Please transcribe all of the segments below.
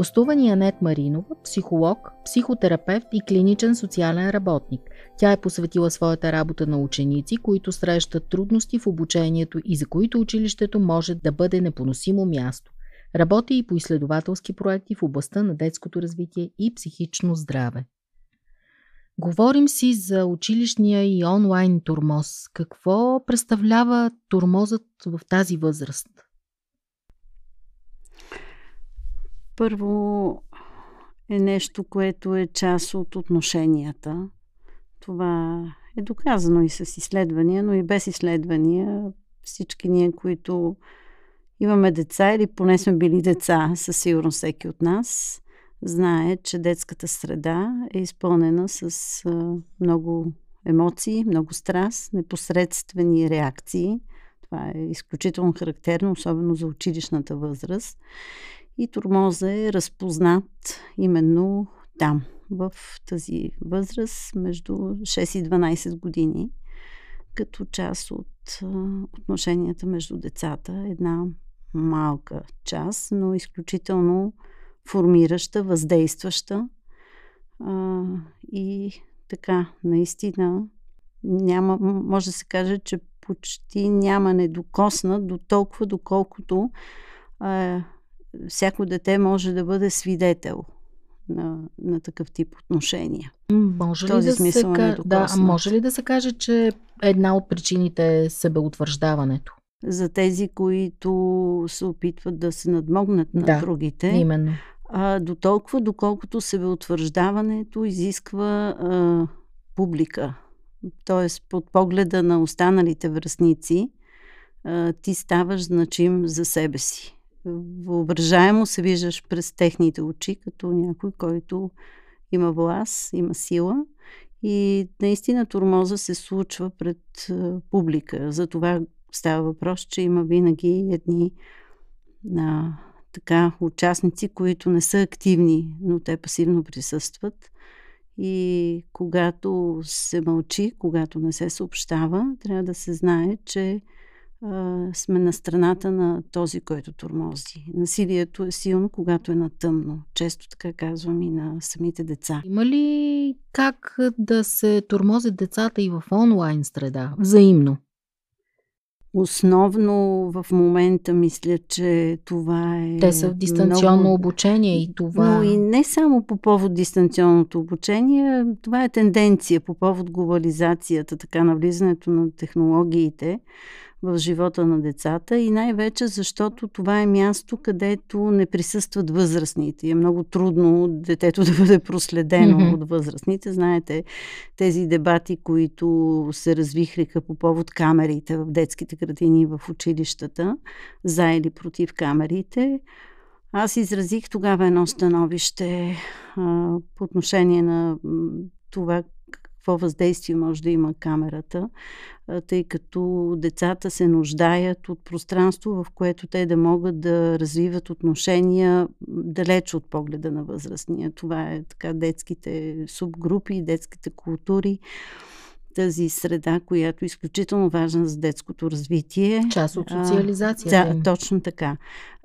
Гостува Анет Маринова, психолог, психотерапевт и клиничен социален работник. Тя е посветила своята работа на ученици, които срещат трудности в обучението и за които училището може да бъде непоносимо място. Работи и по изследователски проекти в областта на детското развитие и психично здраве. Говорим си за училищния и онлайн турмоз. Какво представлява турмозът в тази възраст? Първо е нещо, което е част от отношенията. Това е доказано и с изследвания, но и без изследвания. Всички ние, които имаме деца или поне сме били деца, със сигурност всеки от нас, знае, че детската среда е изпълнена с много емоции, много страст, непосредствени реакции. Това е изключително характерно, особено за училищната възраст. И турмоза е разпознат именно там, в тази възраст, между 6 и 12 години, като част от отношенията между децата. Една малка част, но изключително формираща, въздействаща. А, и така, наистина, няма, може да се каже, че почти няма недокосна до толкова, доколкото а, всяко дете може да бъде свидетел на, на такъв тип отношения. Може ли, да се, да, може ли да се каже, че една от причините е себеутвърждаването? За тези, които се опитват да се надмогнат на да, другите. Именно. А, до толкова, доколкото себеутвърждаването изисква а, публика. Тоест, под погледа на останалите връзници, а, ти ставаш значим за себе си въображаемо се виждаш през техните очи, като някой, който има власт, има сила. И наистина турмоза се случва пред публика. За това става въпрос, че има винаги едни а, така, участници, които не са активни, но те пасивно присъстват. И когато се мълчи, когато не се съобщава, трябва да се знае, че сме на страната на този, който тормози. Насилието е силно, когато е на тъмно. Често така казвам и на самите деца. Има ли как да се тормозят децата и в онлайн среда, взаимно? Основно в момента мисля, че това е. Те са в дистанционно много... обучение и това. Но и не само по повод дистанционното обучение, това е тенденция по повод глобализацията, така навлизането на технологиите в живота на децата и най-вече защото това е място, където не присъстват възрастните. Е много трудно детето да бъде проследено mm-hmm. от възрастните. Знаете, тези дебати, които се развихриха по повод камерите в детските градини в училищата, за или против камерите, аз изразих тогава едно становище а, по отношение на това какво въздействие може да има камерата, тъй като децата се нуждаят от пространство, в което те да могат да развиват отношения далеч от погледа на възрастния. Това е така детските субгрупи, детските култури тази среда, която е изключително важна за детското развитие. Част от социализацията. да, точно така.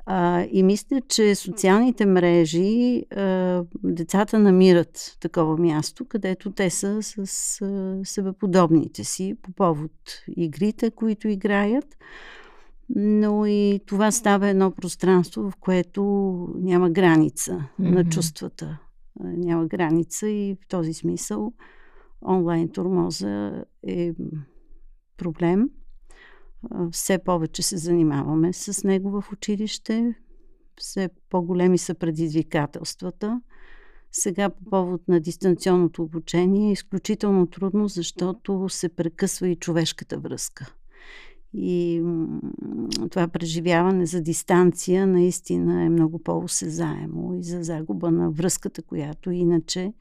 А, и мисля, че социалните мрежи а, децата намират такова място, където те са с а, себеподобните си по повод игрите, които играят. Но и това става едно пространство, в което няма граница mm-hmm. на чувствата. Няма граница и в този смисъл онлайн турмоза е проблем все повече се занимаваме с него в училище, все по-големи са предизвикателствата. Сега по повод на дистанционното обучение е изключително трудно, защото се прекъсва и човешката връзка. И това преживяване за дистанция наистина е много по-осезаемо и за загуба на връзката, която иначе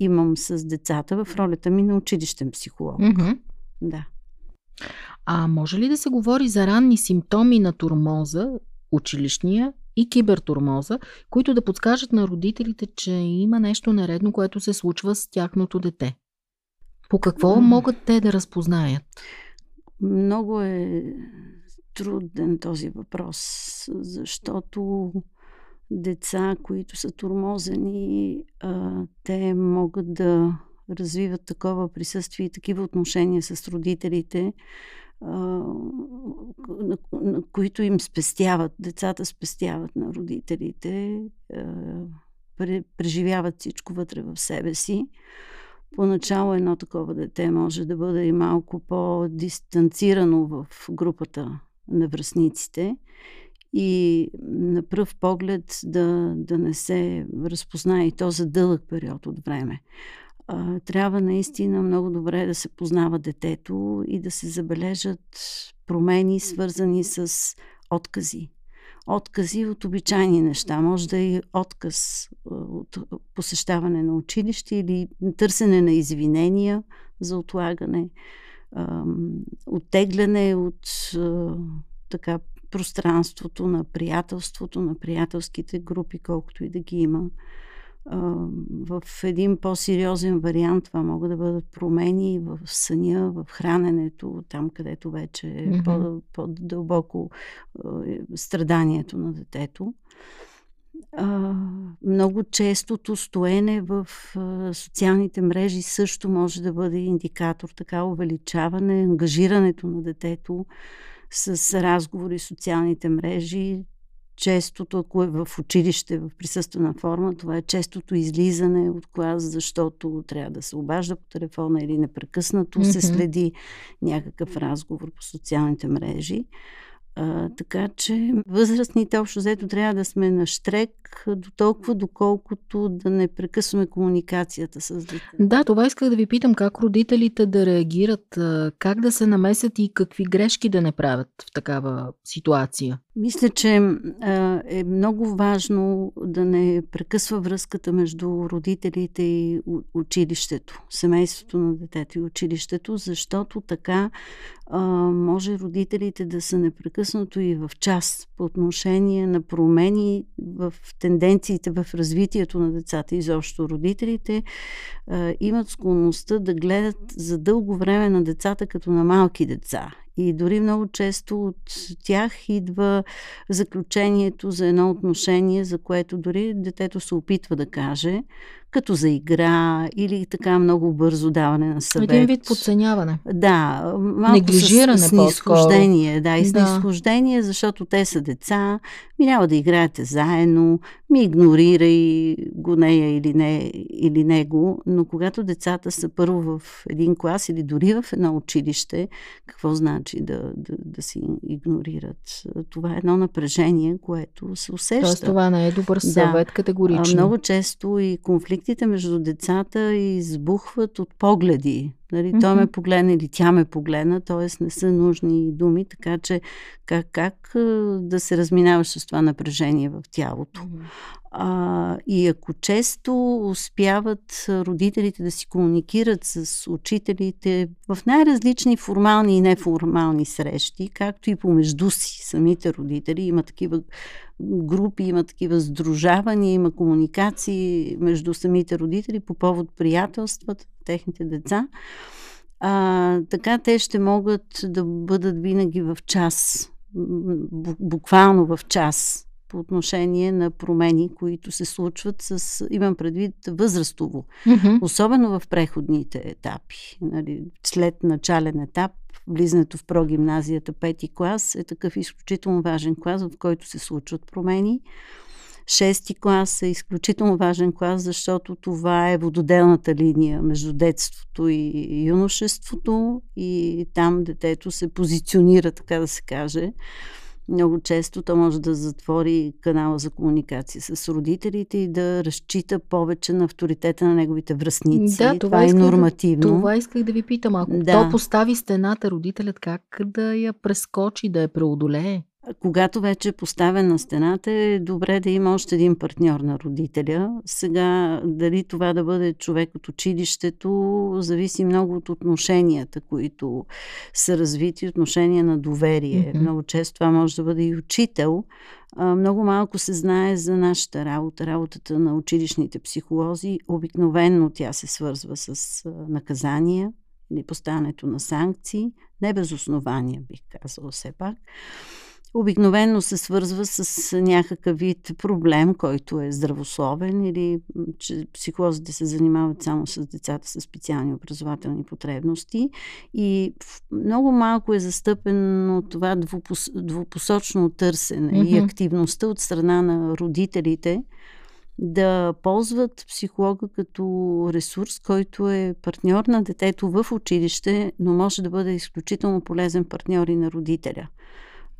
имам с децата в ролята ми на училищен психолог. Mm-hmm. Да. А може ли да се говори за ранни симптоми на турмоза, училищния и кибертурмоза, които да подскажат на родителите, че има нещо наредно, което се случва с тяхното дете? По какво могат те да разпознаят? Много е труден този въпрос, защото деца, които са турмозени, те могат да развиват такова присъствие и такива отношения с родителите, на, на които им спестяват, децата спестяват на родителите, преживяват всичко вътре в себе си. Поначало едно такова дете може да бъде и малко по-дистанцирано в групата на връзниците и на пръв поглед да, да не се разпознае и то за дълъг период от време а, трябва наистина много добре да се познава детето и да се забележат промени, свързани с откази. Откази от обичайни неща. Може да е отказ от посещаване на училище или търсене на извинения за отлагане, оттегляне от така пространството на приятелството, на приятелските групи, колкото и да ги има в един по-сериозен вариант това могат да бъдат промени в съня, в храненето, там където вече е mm-hmm. по-дълбоко е, страданието на детето. А, много честото стоене в а, социалните мрежи също може да бъде индикатор, така увеличаване, ангажирането на детето с разговори в социалните мрежи, честото, ако е в училище, в присъствена форма, това е честото излизане от клас, защото трябва да се обажда по телефона или непрекъснато mm-hmm. се следи някакъв разговор по социалните мрежи. А, така че възрастните общо взето трябва да сме на штрек до толкова, доколкото да не прекъсваме комуникацията с дете. Да, това исках да ви питам как родителите да реагират, как да се намесят и какви грешки да не правят в такава ситуация. Мисля, че е много важно да не прекъсва връзката между родителите и училището, семейството на детето и училището, защото така може родителите да са непрекъснато и в час по отношение на промени в тенденциите в развитието на децата. Изобщо родителите имат склонността да гледат за дълго време на децата като на малки деца и дори много често от тях идва заключението за едно отношение, за което дори детето се опитва да каже, като за игра или така много бързо даване на съвет. Един вид подценяване. Да, малко Неглижиране с, с нисхождение. Да, и с да. защото те са деца, ми няма да играете заедно, ми игнорирай го нея или, не, или него, но когато децата са първо в един клас или дори в едно училище, какво значи да, да, да си игнорират? Това е едно напрежение, което се усеща. Тоест това не е добър съвет да. категорично. Много често и конфликтите между децата избухват от погледи. Нали, mm-hmm. Той ме погледна или тя ме погледна, т.е. не са нужни думи, така че как, как да се разминаваш с това напрежение в тялото. Mm-hmm. А, и ако често успяват родителите да си комуникират с учителите в най-различни формални и неформални срещи, както и помежду си самите родители, има такива групи, има такива сдружавания, има комуникации между самите родители по повод приятелствата, техните деца. А, така те ще могат да бъдат винаги в час, буквално в час по отношение на промени, които се случват с, имам предвид, възрастово. Mm-hmm. Особено в преходните етапи. Нали, след начален етап, влизането в прогимназията, пети клас, е такъв изключително важен клас, в който се случват промени. Шести клас е изключително важен клас, защото това е вододелната линия между детството и юношеството и там детето се позиционира, така да се каже, много често то може да затвори канала за комуникация с родителите и да разчита повече на авторитета на неговите връзници. Да, това, това е нормативно. Да, това исках да ви питам. Ако да. то постави стената, родителят как да я прескочи, да я преодолее? Когато вече е поставен на стената, е добре да има още един партньор на родителя. Сега, дали това да бъде човек от училището, зависи много от отношенията, които са развити, отношения на доверие. Mm-hmm. Много често това може да бъде и учител. Много малко се знае за нашата работа, работата на училищните психолози. Обикновенно тя се свързва с наказания или поставянето на санкции, не без основания, бих казала все пак обикновено се свързва с някакъв вид проблем, който е здравословен или че психолозите се занимават само с децата с специални образователни потребности и много малко е застъпено това двупос, двупосочно търсене mm-hmm. и активността от страна на родителите да ползват психолога като ресурс, който е партньор на детето в училище, но може да бъде изключително полезен партньор и на родителя.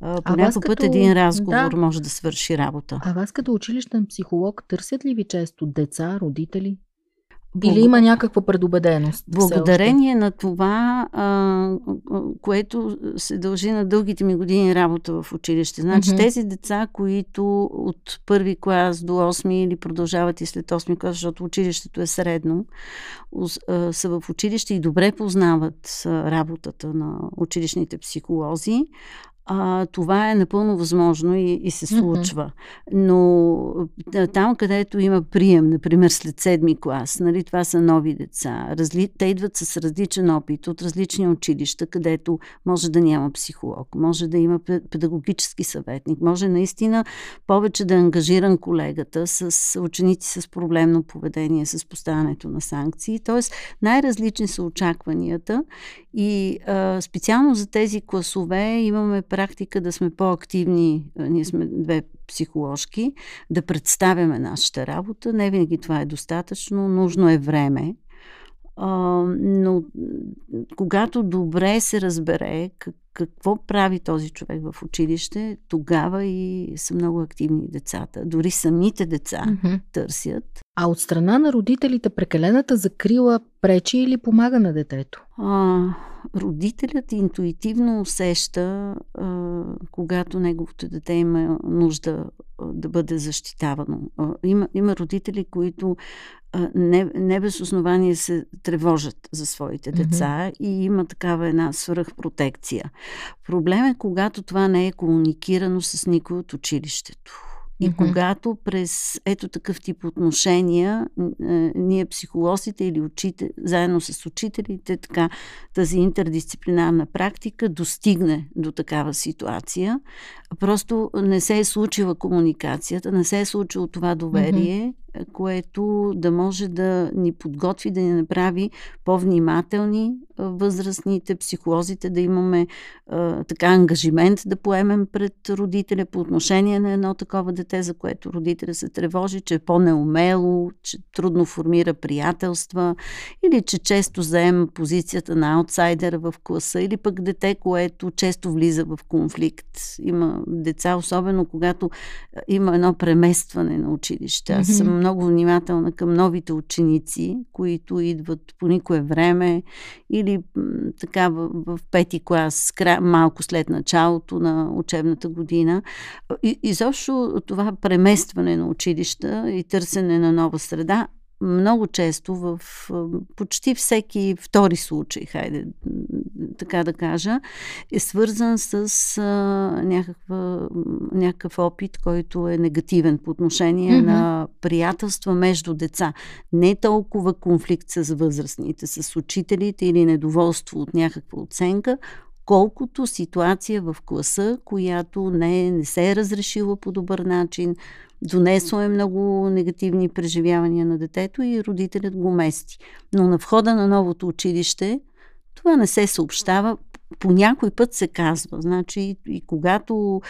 По някой път като... един разговор да. може да свърши работа. А вас като училищен психолог търсят ли ви често деца, родители? Или има някаква предубеденост? Благодарение на това, а, което се дължи на дългите ми години работа в училище. Значи mm-hmm. тези деца, които от първи клас до 8 или продължават и след 8 клас, защото училището е средно, са в училище и добре познават работата на училищните психолози, а, това е напълно възможно и, и се случва. Но там, където има прием, например след седми клас, нали, това са нови деца, разли... те идват с различен опит от различни училища, където може да няма психолог, може да има педагогически съветник, може наистина повече да е ангажиран колегата с ученици с проблемно поведение, с поставянето на санкции. Тоест, най-различни са очакванията и а, специално за тези класове имаме практика да сме по-активни, ние сме две психоложки, да представяме нашата работа. Не винаги това е достатъчно, нужно е време. Но когато добре се разбере как, какво прави този човек в училище, тогава и са много активни децата. Дори самите деца mm-hmm. търсят. А от страна на родителите прекалената закрила пречи или помага на детето? А, родителят интуитивно усеща, а, когато неговото дете има нужда а, да бъде защитавано. А, има, има родители, които а, не, не без основание се тревожат за своите деца mm-hmm. и има такава една свръхпротекция. Проблем е, когато това не е комуникирано с никой от училището. И mm-hmm. когато през ето такъв тип отношения, ние психолозите или учите, заедно с учителите, така тази интердисциплинарна практика достигне до такава ситуация, просто не се е случила комуникацията, не се е случило това доверие, mm-hmm което да може да ни подготви, да ни направи по-внимателни възрастните, психолозите, да имаме а, така ангажимент да поемем пред родителя по отношение на едно такова дете, за което родителя се тревожи, че е по-неумело, че трудно формира приятелства или че често заема позицията на аутсайдера в класа или пък дете, което често влиза в конфликт. Има деца, особено когато има едно преместване на училище. Аз съм много внимателна към новите ученици, които идват по никое време или така в, в пети клас, малко след началото на учебната година. И, изобщо това преместване на училища и търсене на нова среда много често в почти всеки втори случай, хайде така да кажа, е свързан с а, някаква, някакъв опит, който е негативен по отношение mm-hmm. на приятелства между деца. Не толкова конфликт с възрастните, с учителите или недоволство от някаква оценка, колкото ситуация в класа, която не, не се е разрешила по добър начин, Донесло е много негативни преживявания на детето и родителят го мести. Но на входа на новото училище това не се съобщава. По някой път се казва. Значи и, когато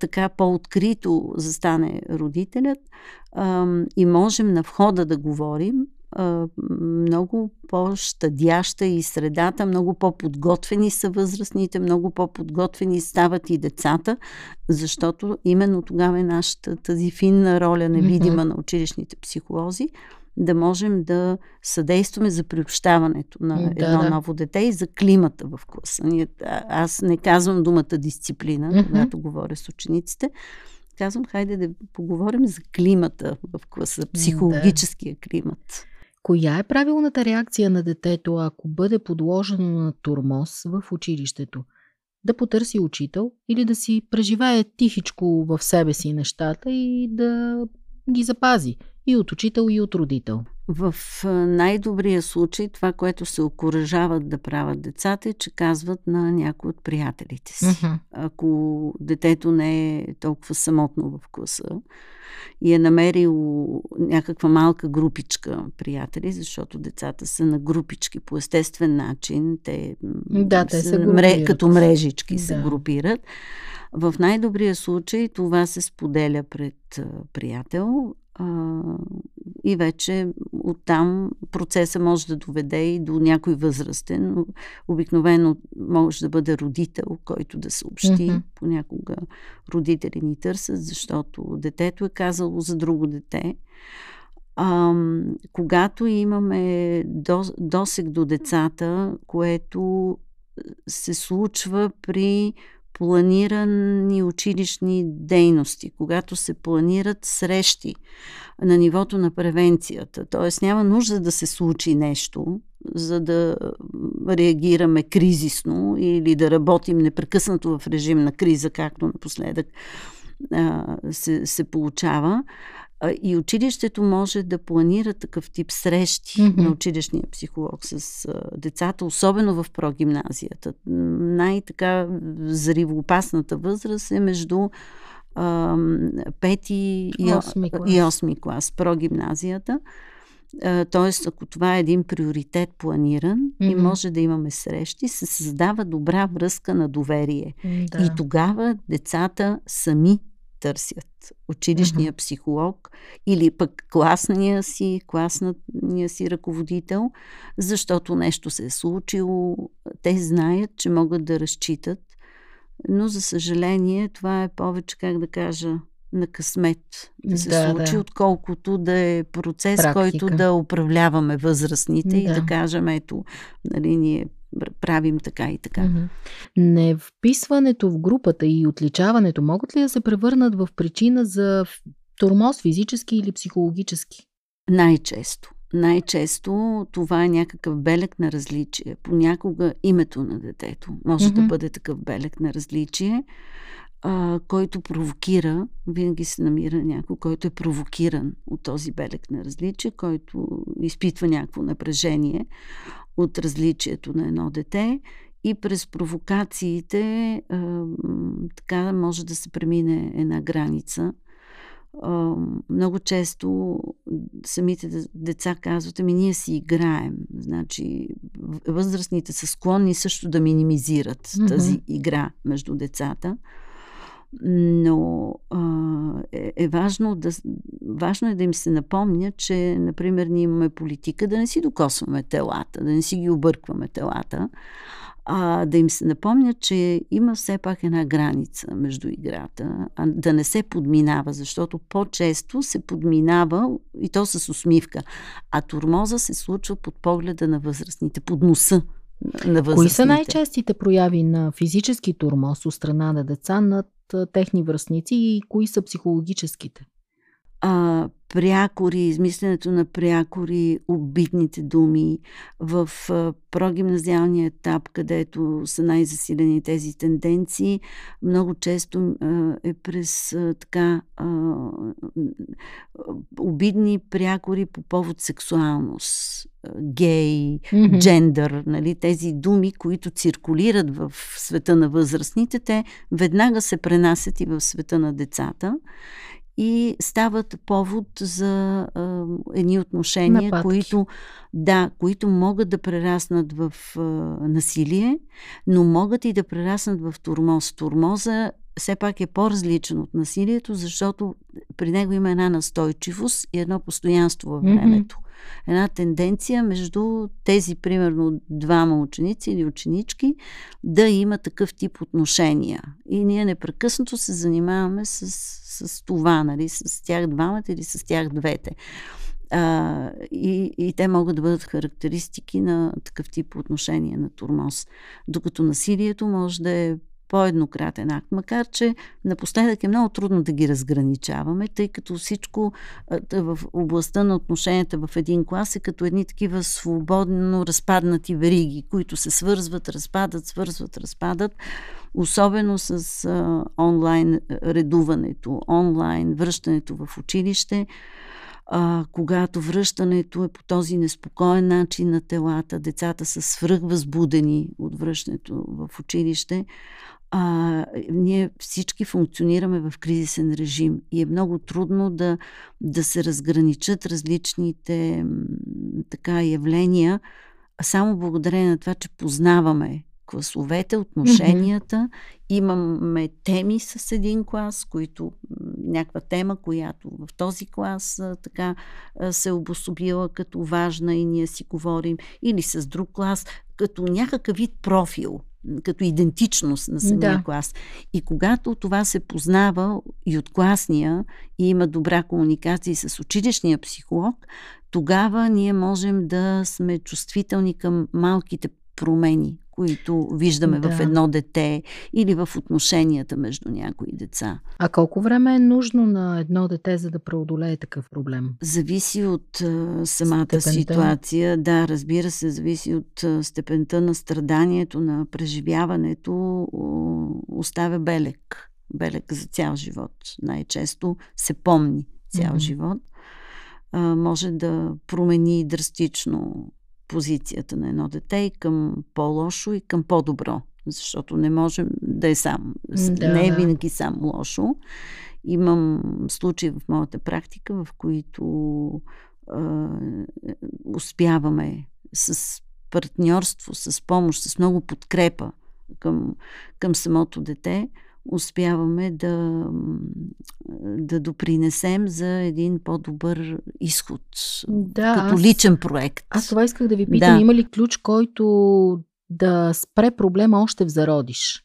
така по-открито застане родителят и можем на входа да говорим, много по-щадяща и средата, много по-подготвени са възрастните, много по-подготвени стават и децата, защото именно тогава е нашата тази финна роля, невидима mm-hmm. на училищните психолози, да можем да съдействаме за приобщаването на да, едно да. ново дете и за климата в класа. Аз не казвам думата дисциплина, mm-hmm. когато говоря с учениците. Казвам, хайде да поговорим за климата в класа, психологическия климат. Коя е правилната реакция на детето, ако бъде подложено на турмоз в училището? Да потърси учител или да си преживее тихичко в себе си нещата и да ги запази и от учител, и от родител. В най-добрия случай това, което се окоръжават да правят децата е, че казват на някой от приятелите си. Uh-huh. Ако детето не е толкова самотно в класа и е намерило някаква малка групичка приятели, защото децата са на групички по естествен начин, те, да, те се мре, като мрежички да. се групират. В най-добрия случай това се споделя пред приятел и вече оттам процеса може да доведе и до някой възрастен. Обикновено може да бъде родител, който да съобщи. Mm-hmm. Понякога родители ни търсят, защото детето е казало за друго дете. А, когато имаме досег до децата, което се случва при планирани училищни дейности, когато се планират срещи на нивото на превенцията. Т.е. няма нужда да се случи нещо, за да реагираме кризисно или да работим непрекъснато в режим на криза, както напоследък се, се получава. И училището може да планира такъв тип срещи mm-hmm. на училищния психолог с децата, особено в прогимназията. Най-така взривоопасната възраст е между пети и 8 клас, прогимназията. Тоест, ако това е един приоритет планиран mm-hmm. и може да имаме срещи, се създава добра връзка на доверие. Да. И тогава децата сами търсят училищния психолог или пък класния си, класния си ръководител, защото нещо се е случило. Те знаят, че могат да разчитат, но за съжаление това е повече, как да кажа, на късмет да се да, случи, да. отколкото да е процес, Практика. който да управляваме възрастните да. и да кажем, ето, нали, ние правим така и така. Mm-hmm. Не вписването в групата и отличаването могат ли да се превърнат в причина за тормоз физически или психологически? Най-често. Най-често това е някакъв белег на различие. Понякога името на детето може mm-hmm. да бъде такъв белег на различие, а, който провокира, винаги се намира някой, който е провокиран от този белег на различие, който изпитва някакво напрежение от различието на едно дете и през провокациите а, така може да се премине една граница. А, много често самите деца казват, ами ние си играем. Значи възрастните са склонни също да минимизират mm-hmm. тази игра между децата но а, е, е важно, да, важно е да им се напомня, че, например, ние имаме политика да не си докосваме телата, да не си ги объркваме телата, а да им се напомня, че има все пак една граница между играта, а да не се подминава, защото по-често се подминава и то с усмивка, а турмоза се случва под погледа на възрастните, под носа на възрастните. Кои са най-честите прояви на физически турмоз от страна на деца над техни връзници и кои са психологическите? а, прякори, измисленето на прякори, обидните думи в прогимназиалния етап, където са най-засилени тези тенденции, много често е през така обидни прякори по повод сексуалност, гей, mm-hmm. джендър, нали, тези думи, които циркулират в света на възрастните, те веднага се пренасят и в света на децата и стават повод за а, едни отношения, Нападки. които, да, които могат да прераснат в а, насилие, но могат и да прераснат в турмоз. Турмоза все пак е по-различен от насилието, защото при него има една настойчивост и едно постоянство във времето. Mm-hmm. Една тенденция между тези, примерно, двама ученици или ученички да има такъв тип отношения. И ние непрекъснато се занимаваме с, с това, нали, с тях двамата или с тях двете. А, и, и те могат да бъдат характеристики на такъв тип отношение на турмоз. Докато насилието може да е по-еднократен акт, макар че напоследък е много трудно да ги разграничаваме, тъй като всичко в областта на отношенията в един клас е като едни такива свободно разпаднати вериги, които се свързват, разпадат, свързват, разпадат. Особено с а, онлайн редуването, онлайн връщането в училище а, когато връщането е по този неспокоен начин на телата, децата са свръхвъзбудени от връщането в училище, а, ние всички функционираме в кризисен режим и е много трудно да, да се разграничат различните така явления, само благодарение на това, че познаваме класовете, отношенията. Mm-hmm. Имаме теми с един клас, които някаква тема, която в този клас така се обособила като важна и ние си говорим, или с друг клас, като някакъв вид профил като идентичност на самия да. клас. И когато това се познава и от класния и има добра комуникация с училищния психолог, тогава ние можем да сме чувствителни към малките промени, които виждаме да. в едно дете или в отношенията между някои деца. А колко време е нужно на едно дете, за да преодолее такъв проблем? Зависи от а, самата степента. ситуация. Да, разбира се, зависи от а, степента на страданието, на преживяването. оставя белек. Белек за цял живот. Най-често се помни цял mm-hmm. живот. А, може да промени драстично позицията на едно дете и към по-лошо и към по-добро. Защото не можем да е сам. Да, не е винаги само лошо. Имам случаи в моята практика, в които е, успяваме с партньорство, с помощ, с много подкрепа към, към самото дете, успяваме да, да допринесем за един по-добър изход. Да, като аз, личен проект. Аз това исках да ви питам. Да. Има ли ключ, който да спре проблема още в зародиш?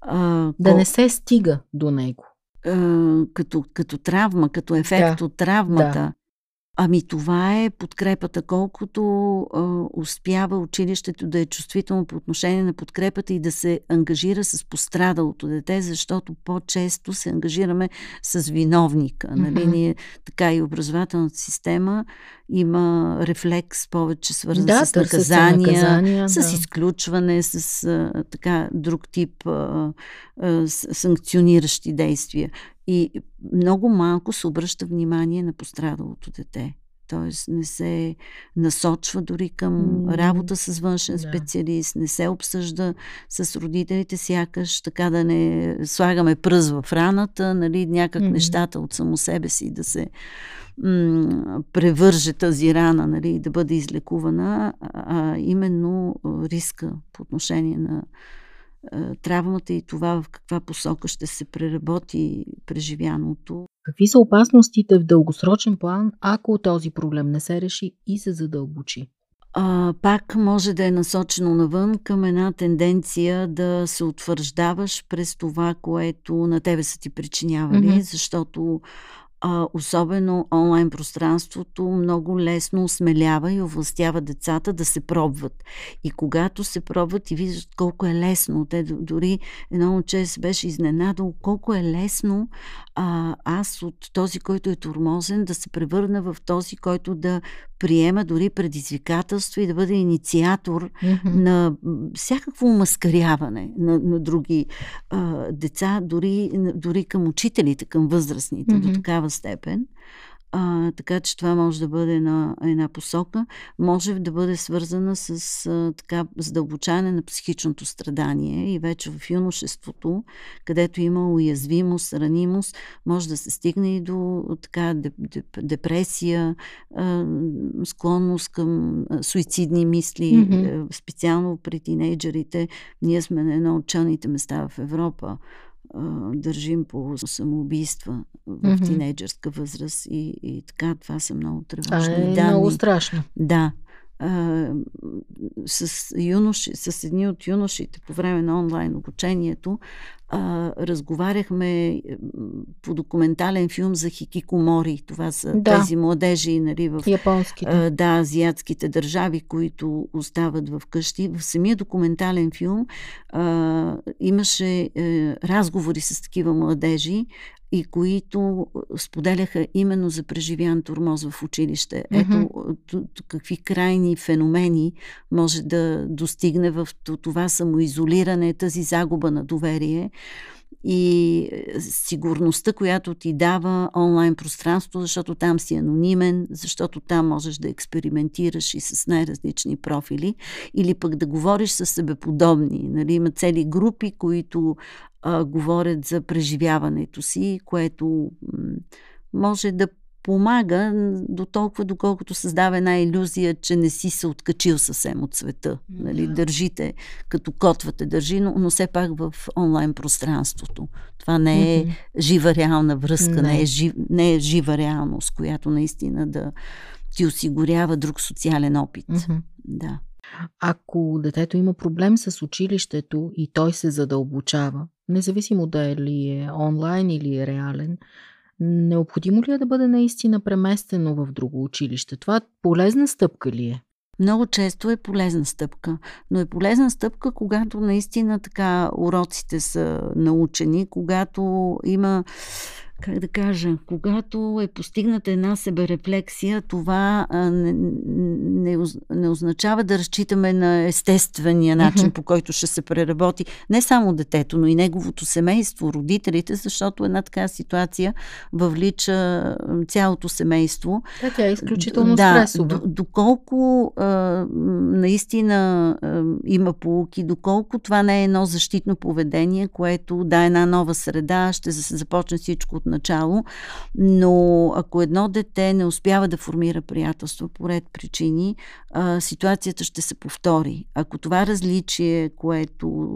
А, да ко... не се стига до него. А, като, като травма, като ефект да. от травмата. Да. Ами това е подкрепата. Колкото а, успява училището да е чувствително по отношение на подкрепата и да се ангажира с пострадалото дете, защото по-често се ангажираме с виновника. Mm-hmm. Нали? Ние, така и образователната система има рефлекс повече свързан да, с наказания, наказания с да. изключване, с а, така друг тип а, а, санкциониращи действия. И много малко се обръща внимание на пострадалото дете. Тоест не се насочва дори към работа с външен специалист, не се обсъжда с родителите, сякаш така да не слагаме пръз в раната, нали, някак mm-hmm. нещата от само себе си да се м- превърже тази рана, нали, да бъде излекувана, а именно риска по отношение на травмата и това в каква посока ще се преработи преживяното. Какви са опасностите в дългосрочен план, ако този проблем не се реши и се задълбочи? а, пак може да е насочено навън към една тенденция да се утвърждаваш през това, което на тебе са ти причинявали, mm-hmm. защото а, особено онлайн пространството много лесно осмелява и овластява децата да се пробват. И когато се пробват и виждат колко е лесно, те дори едно момче се беше изненадало колко е лесно а, аз от този, който е турмозен, да се превърна в този, който да приема дори предизвикателство и да бъде инициатор mm-hmm. на всякакво маскаряване на, на други а, деца, дори, дори към учителите, към възрастните mm-hmm. до такава степен. А, така че това може да бъде една, една посока. Може да бъде свързана с а, така задълбочане на психичното страдание и вече в юношеството, където има уязвимост, ранимост, може да се стигне и до така депресия, а, склонност към а, суицидни мисли, mm-hmm. специално при тинейджерите. Ние сме на едно от челните места в Европа държим по самоубийства в mm-hmm. тинейджърска възраст и, и така. Това са много тревожни е данни. много страшно. Да. А, с, юноши, с едни от юношите по време на онлайн обучението а, разговаряхме по документален филм за хикикомори. Това са да. тези младежи нали, в Японските. А, да, азиатските държави, които остават в къщи. В самия документален филм а, имаше а, е, разговори с такива младежи, и които споделяха именно за преживян турмоз в училище. Ето какви крайни феномени може да достигне в това самоизолиране, тази загуба на доверие и е, сигурността, която ти дава онлайн пространство, защото там си анонимен, защото там можеш да експериментираш и с най-различни профили, или пък да говориш с себеподобни. Нали, има цели групи, които а, говорят за преживяването си, което може да помага до толкова, доколкото създава една иллюзия, че не си се откачил съвсем от света. Нали? Държите, като котвате, държи, но, но все пак в онлайн пространството. Това не е жива реална връзка, не, не, е, жив, не е жива реалност, която наистина да ти осигурява друг социален опит. Да. Ако детето има проблем с училището и той се задълбочава, независимо дали е онлайн или е реален, необходимо ли е да бъде наистина преместено в друго училище? Това полезна стъпка ли е? Много често е полезна стъпка, но е полезна стъпка, когато наистина така уроците са научени, когато има как да кажа, когато е постигната една себерефлексия, това а, не, не, не означава да разчитаме на естествения начин, mm-hmm. по който ще се преработи не само детето, но и неговото семейство, родителите, защото една така ситуация въвлича цялото семейство. Да, тя е изключително да, стресова. Доколко а, наистина а, има полуки, доколко това не е едно защитно поведение, което да една нова среда, ще започне всичко от начало, но ако едно дете не успява да формира приятелство по ред причини, а, ситуацията ще се повтори. Ако това различие, което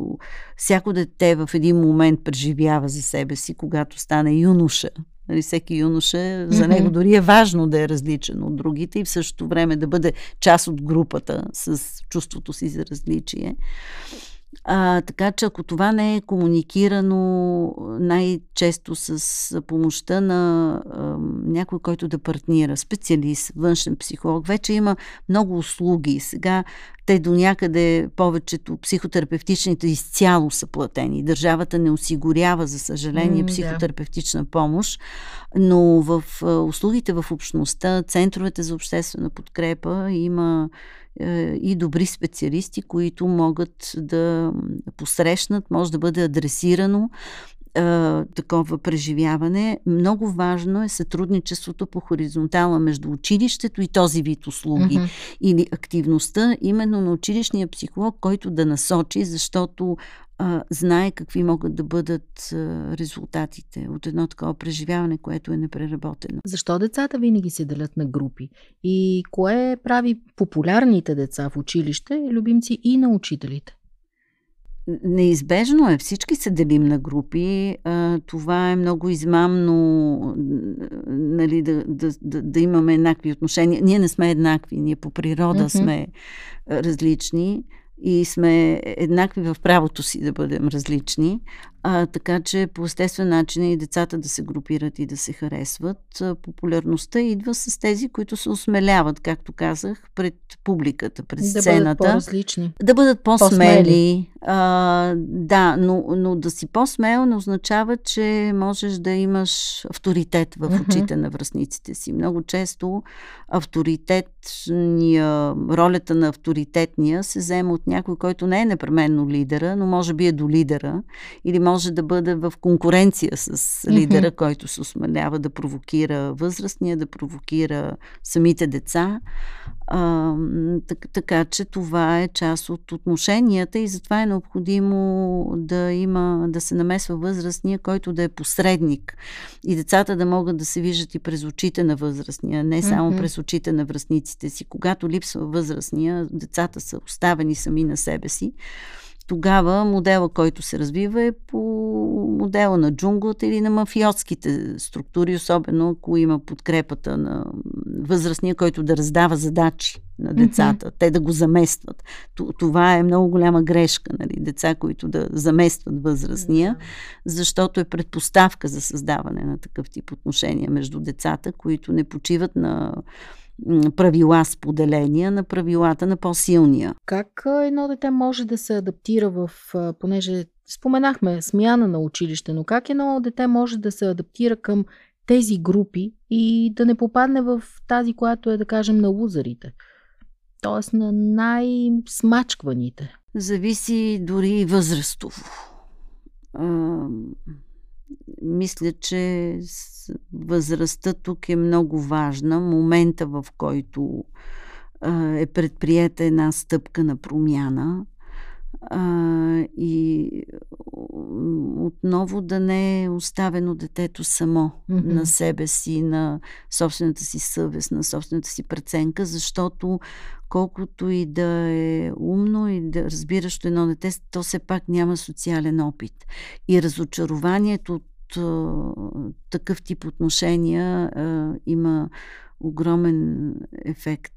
всяко дете в един момент преживява за себе си, когато стане юноша, Нали, всеки юноша, за него дори е важно да е различен от другите и в същото време да бъде част от групата с чувството си за различие. А, така че ако това не е комуникирано най-често с помощта на а, някой, който да партнира, специалист, външен психолог, вече има много услуги. Сега те до някъде повечето психотерапевтичните изцяло са платени. Държавата не осигурява, за съжаление, психотерапевтична помощ, но в услугите в общността, центровете за обществена подкрепа има и добри специалисти, които могат да посрещнат, може да бъде адресирано а, такова преживяване. Много важно е сътрудничеството по хоризонтала между училището и този вид услуги mm-hmm. или активността именно на училищния психолог, който да насочи, защото а, знае какви могат да бъдат а, резултатите от едно такова преживяване, което е непреработено. Защо децата винаги се делят на групи? И кое прави популярните деца в училище любимци и на учителите? Неизбежно е. Всички се делим на групи. Това е много измамно нали, да, да, да, да имаме еднакви отношения. Ние не сме еднакви. Ние по природа mm-hmm. сме различни и сме еднакви в правото си да бъдем различни. А, така че по естествен начин и децата да се групират и да се харесват. Популярността идва с тези, които се осмеляват, както казах, пред публиката, пред да сцената. Да бъдат по-различни. Да бъдат по-смели. А, да, но, но да си по-смел не означава, че можеш да имаш авторитет в очите на връзниците си. Много често авторитетния, ролята на авторитетния се взема от някой, който не е непременно лидера, но може би е до лидера или може да бъде в конкуренция с лидера, mm-hmm. който се осмелява да провокира възрастния, да провокира самите деца. А, так, така че това е част от отношенията и затова е необходимо да има, да се намесва възрастния, който да е посредник и децата да могат да се виждат и през очите на възрастния, не само mm-hmm. през очите на връзниците си. Когато липсва възрастния, децата са оставени сами на себе си тогава модела, който се развива е по модела на джунглата или на мафиотските структури, особено ако има подкрепата на възрастния, който да раздава задачи на децата, mm-hmm. те да го заместват. Това е много голяма грешка, нали? деца, които да заместват възрастния, mm-hmm. защото е предпоставка за създаване на такъв тип отношения между децата, които не почиват на правила споделения на правилата на по-силния. Как едно дете може да се адаптира в, понеже споменахме смяна на училище, но как едно дете може да се адаптира към тези групи и да не попадне в тази, която е, да кажем, на лузарите? Тоест на най-смачкваните. Зависи дори и възрастово. Мисля, че възрастта тук е много важна. Момента, в който е предприета една стъпка на промяна – и отново да не е оставено детето само mm-hmm. на себе си, на собствената си съвест, на собствената си преценка, защото колкото и да е умно и да разбиращо едно дете, то все пак няма социален опит. И разочарованието от а, такъв тип отношения а, има огромен ефект.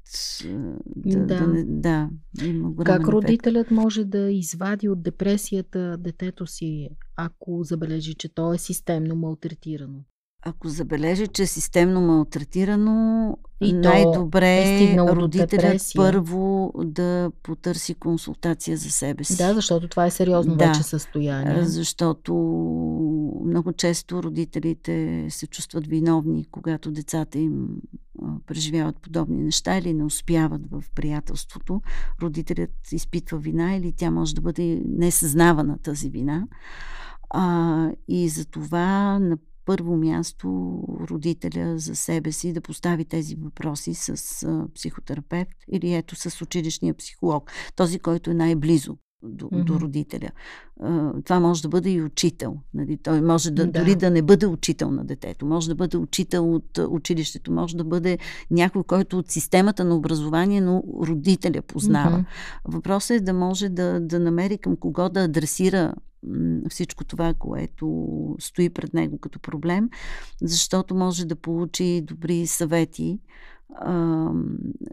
Да, да. да, да има огромен как родителят ефект. може да извади от депресията детето си, ако забележи, че то е системно малтретирано? Ако забележи, че е системно малтретирано, и най-добре е родителят първо да потърси консултация за себе си. Да, защото това е сериозно да, вече състояние. Защото много често родителите се чувстват виновни, когато децата им преживяват подобни неща или не успяват в приятелството. Родителят изпитва вина или тя може да бъде несъзнавана тази вина. А, и за това на първо място родителя за себе си да постави тези въпроси с психотерапевт или ето с училищния психолог, този, който е най-близо до, mm-hmm. до родителя. Това може да бъде и учител. Нали? Той може да, да, дори да не бъде учител на детето, може да бъде учител от училището, може да бъде някой, който от системата на образование, но родителя познава. Mm-hmm. Въпросът е да може да, да намери към кого да адресира всичко това, което стои пред него като проблем, защото може да получи добри съвети.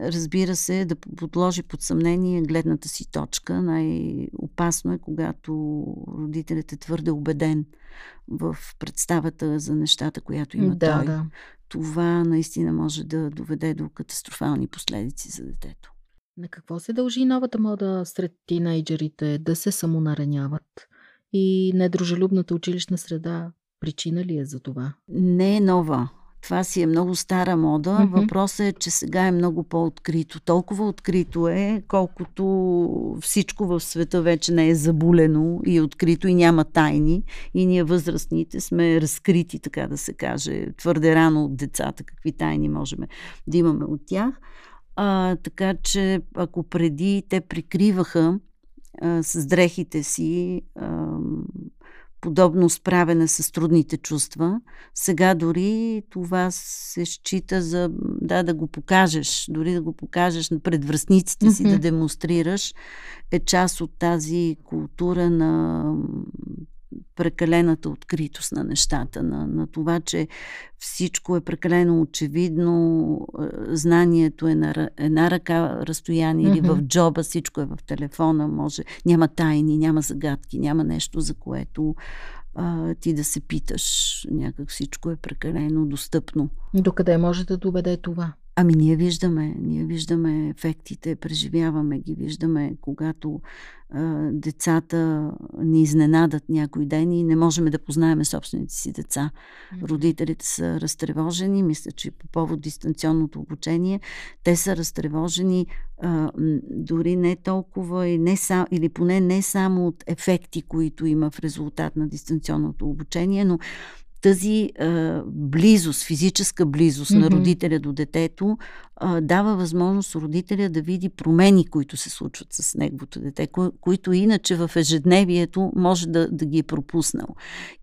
разбира се, да подложи под съмнение гледната си точка. Най-опасно е, когато родителят е твърде убеден в представата за нещата, която има да, той. Да. Това наистина може да доведе до катастрофални последици за детето. На какво се дължи новата мода сред тинейджерите да се самонараняват? И недружелюбната училищна среда причина ли е за това? Не е нова. Това си е много стара мода. Mm-hmm. Въпросът е, че сега е много по-открито. Толкова открито е, колкото всичко в света вече не е забулено и открито и няма тайни. И ние възрастните сме разкрити, така да се каже, твърде рано от децата, какви тайни можем да имаме от тях. А, така че ако преди те прикриваха а, с дрехите си, а, подобно справяне с трудните чувства. Сега дори това се счита за да, да го покажеш, дори да го покажеш пред връзниците си, mm-hmm. да демонстрираш, е част от тази култура на прекалената откритост на нещата, на, на това, че всичко е прекалено очевидно, е, знанието е на една ръка разстояние mm-hmm. или в джоба, всичко е в телефона, може, няма тайни, няма загадки, няма нещо, за което а, ти да се питаш. Някак всичко е прекалено достъпно. Докъде може да доведе това? Ами ние виждаме, ние виждаме ефектите, преживяваме ги, виждаме когато а, децата ни изненадат някой ден и не можем да познаеме собствените си деца. Родителите са разтревожени, мисля, че по повод дистанционното обучение, те са разтревожени а, дори не толкова и не сам, или поне не само от ефекти, които има в резултат на дистанционното обучение, но тази а, близост, физическа близост mm-hmm. на родителя до детето а, дава възможност родителя да види промени, които се случват с неговото дете, ко- които иначе в ежедневието може да, да ги е пропуснал.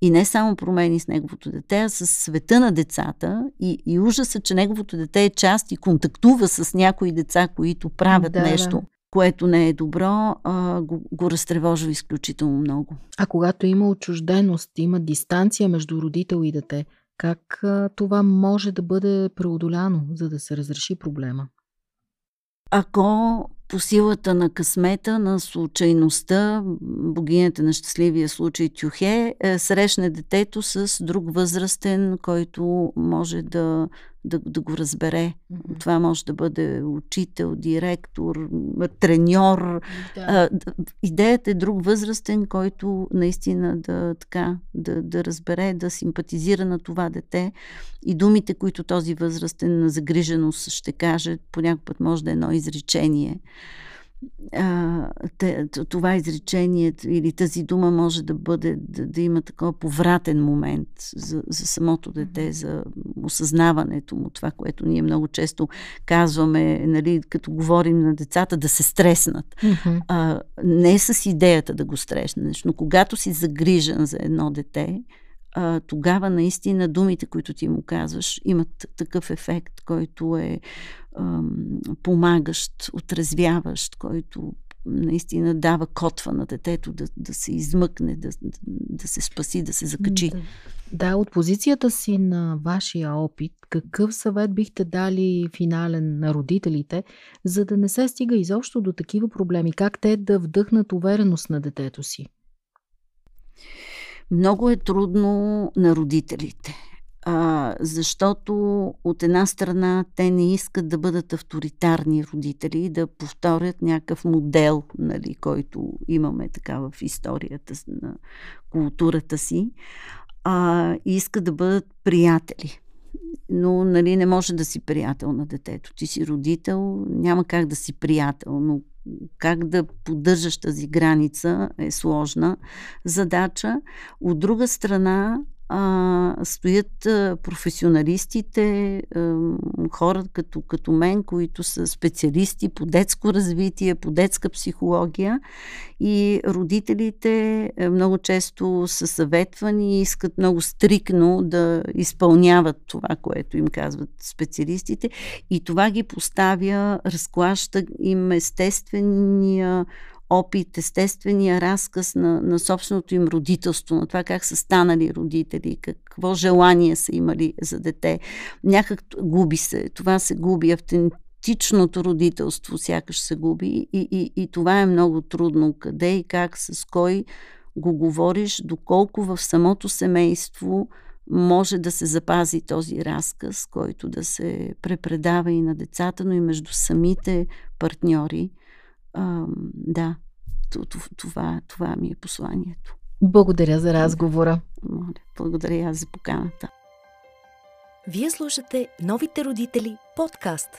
И не само промени с неговото дете, а с света на децата и, и ужаса, че неговото дете е част и контактува с някои деца, които правят да, нещо. Да което не е добро, а, го, го разтревожва изключително много. А когато има отчужденост, има дистанция между родител и дете, как а, това може да бъде преодоляно, за да се разреши проблема? Ако по силата на късмета, на случайността, богинята на щастливия случай Тюхе, е, срещне детето с друг възрастен, който може да да, да го разбере. Mm-hmm. Това може да бъде учител, директор, треньор. Да. А, идеята е друг възрастен, който наистина да, така, да, да разбере, да симпатизира на това дете. И думите, които този възрастен на загриженост ще каже, понякога път може да е едно изречение а, това изречение или тази дума може да бъде, да, да има такова повратен момент за, за самото дете, за осъзнаването му, това, което ние много често казваме, нали, като говорим на децата, да се стреснат. Mm-hmm. А, не с идеята да го стреснеш, но когато си загрижен за едно дете, а, тогава наистина думите, които ти му казваш, имат такъв ефект, който е помагащ, отрезвяващ, който наистина дава котва на детето да, да се измъкне, да, да се спаси, да се закачи. Да. да, от позицията си на вашия опит, какъв съвет бихте дали финален на родителите, за да не се стига изобщо до такива проблеми? Как те да вдъхнат увереност на детето си? Много е трудно на родителите а, защото от една страна те не искат да бъдат авторитарни родители, да повторят някакъв модел, нали, който имаме така в историята на културата си, а, искат да бъдат приятели. Но нали, не може да си приятел на детето. Ти си родител, няма как да си приятел, но как да поддържаш тази граница е сложна задача. От друга страна, а, стоят а, професионалистите, а, хора като, като мен, които са специалисти по детско развитие, по детска психология. И родителите а, много често са съветвани и искат много стрикно да изпълняват това, което им казват специалистите. И това ги поставя, разклаща им естествения опит, естествения разказ на, на собственото им родителство, на това как са станали родители, какво желание са имали за дете. Някак губи се, това се губи, автентичното родителство сякаш се губи и, и, и това е много трудно. Къде и как, с кой го говориш, доколко в самото семейство може да се запази този разказ, който да се препредава и на децата, но и между самите партньори а, да, това, това ми е посланието. Благодаря за разговора. Благодаря аз за поканата. Вие слушате Новите родители подкаст.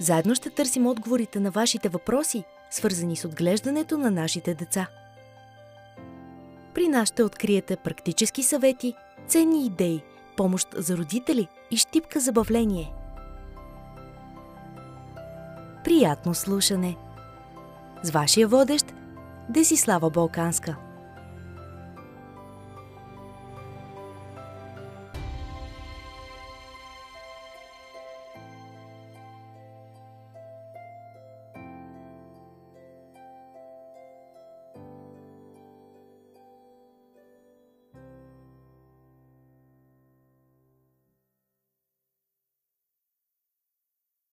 Заедно ще търсим отговорите на вашите въпроси, свързани с отглеждането на нашите деца. При нас ще откриете практически съвети, ценни идеи, помощ за родители и щипка забавление – Приятно слушане! С вашия водещ Десислава Балканска.